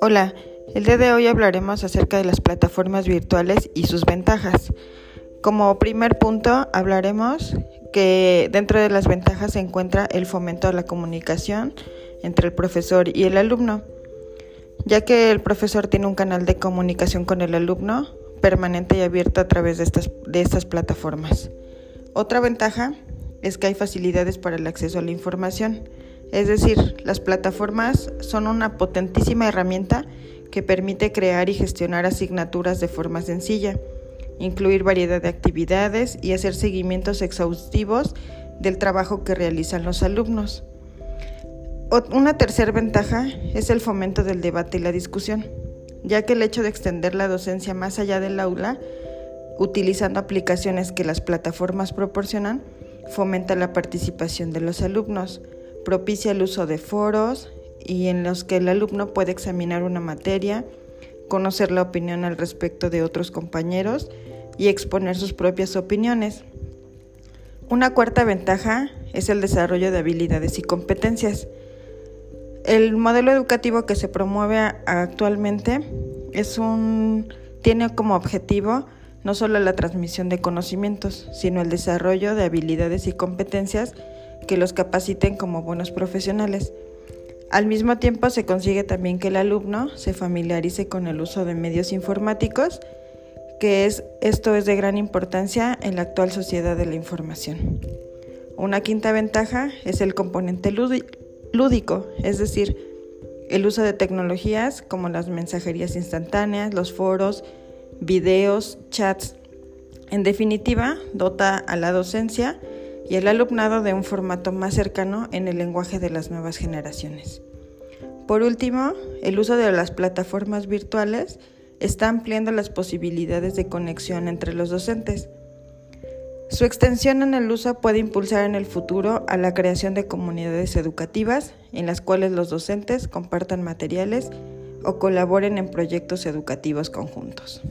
Hola, el día de hoy hablaremos acerca de las plataformas virtuales y sus ventajas. Como primer punto hablaremos que dentro de las ventajas se encuentra el fomento a la comunicación entre el profesor y el alumno, ya que el profesor tiene un canal de comunicación con el alumno permanente y abierto a través de estas, de estas plataformas. Otra ventaja es que hay facilidades para el acceso a la información, es decir, las plataformas son una potentísima herramienta que permite crear y gestionar asignaturas de forma sencilla, incluir variedad de actividades y hacer seguimientos exhaustivos del trabajo que realizan los alumnos. Una tercera ventaja es el fomento del debate y la discusión, ya que el hecho de extender la docencia más allá del aula, utilizando aplicaciones que las plataformas proporcionan, fomenta la participación de los alumnos propicia el uso de foros y en los que el alumno puede examinar una materia, conocer la opinión al respecto de otros compañeros y exponer sus propias opiniones. Una cuarta ventaja es el desarrollo de habilidades y competencias. El modelo educativo que se promueve actualmente tiene como objetivo no solo la transmisión de conocimientos, sino el desarrollo de habilidades y competencias que los capaciten como buenos profesionales. Al mismo tiempo se consigue también que el alumno se familiarice con el uso de medios informáticos, que es, esto es de gran importancia en la actual sociedad de la información. Una quinta ventaja es el componente lúdico, es decir, el uso de tecnologías como las mensajerías instantáneas, los foros, videos, chats. En definitiva, dota a la docencia y el alumnado de un formato más cercano en el lenguaje de las nuevas generaciones. Por último, el uso de las plataformas virtuales está ampliando las posibilidades de conexión entre los docentes. Su extensión en el uso puede impulsar en el futuro a la creación de comunidades educativas en las cuales los docentes compartan materiales o colaboren en proyectos educativos conjuntos.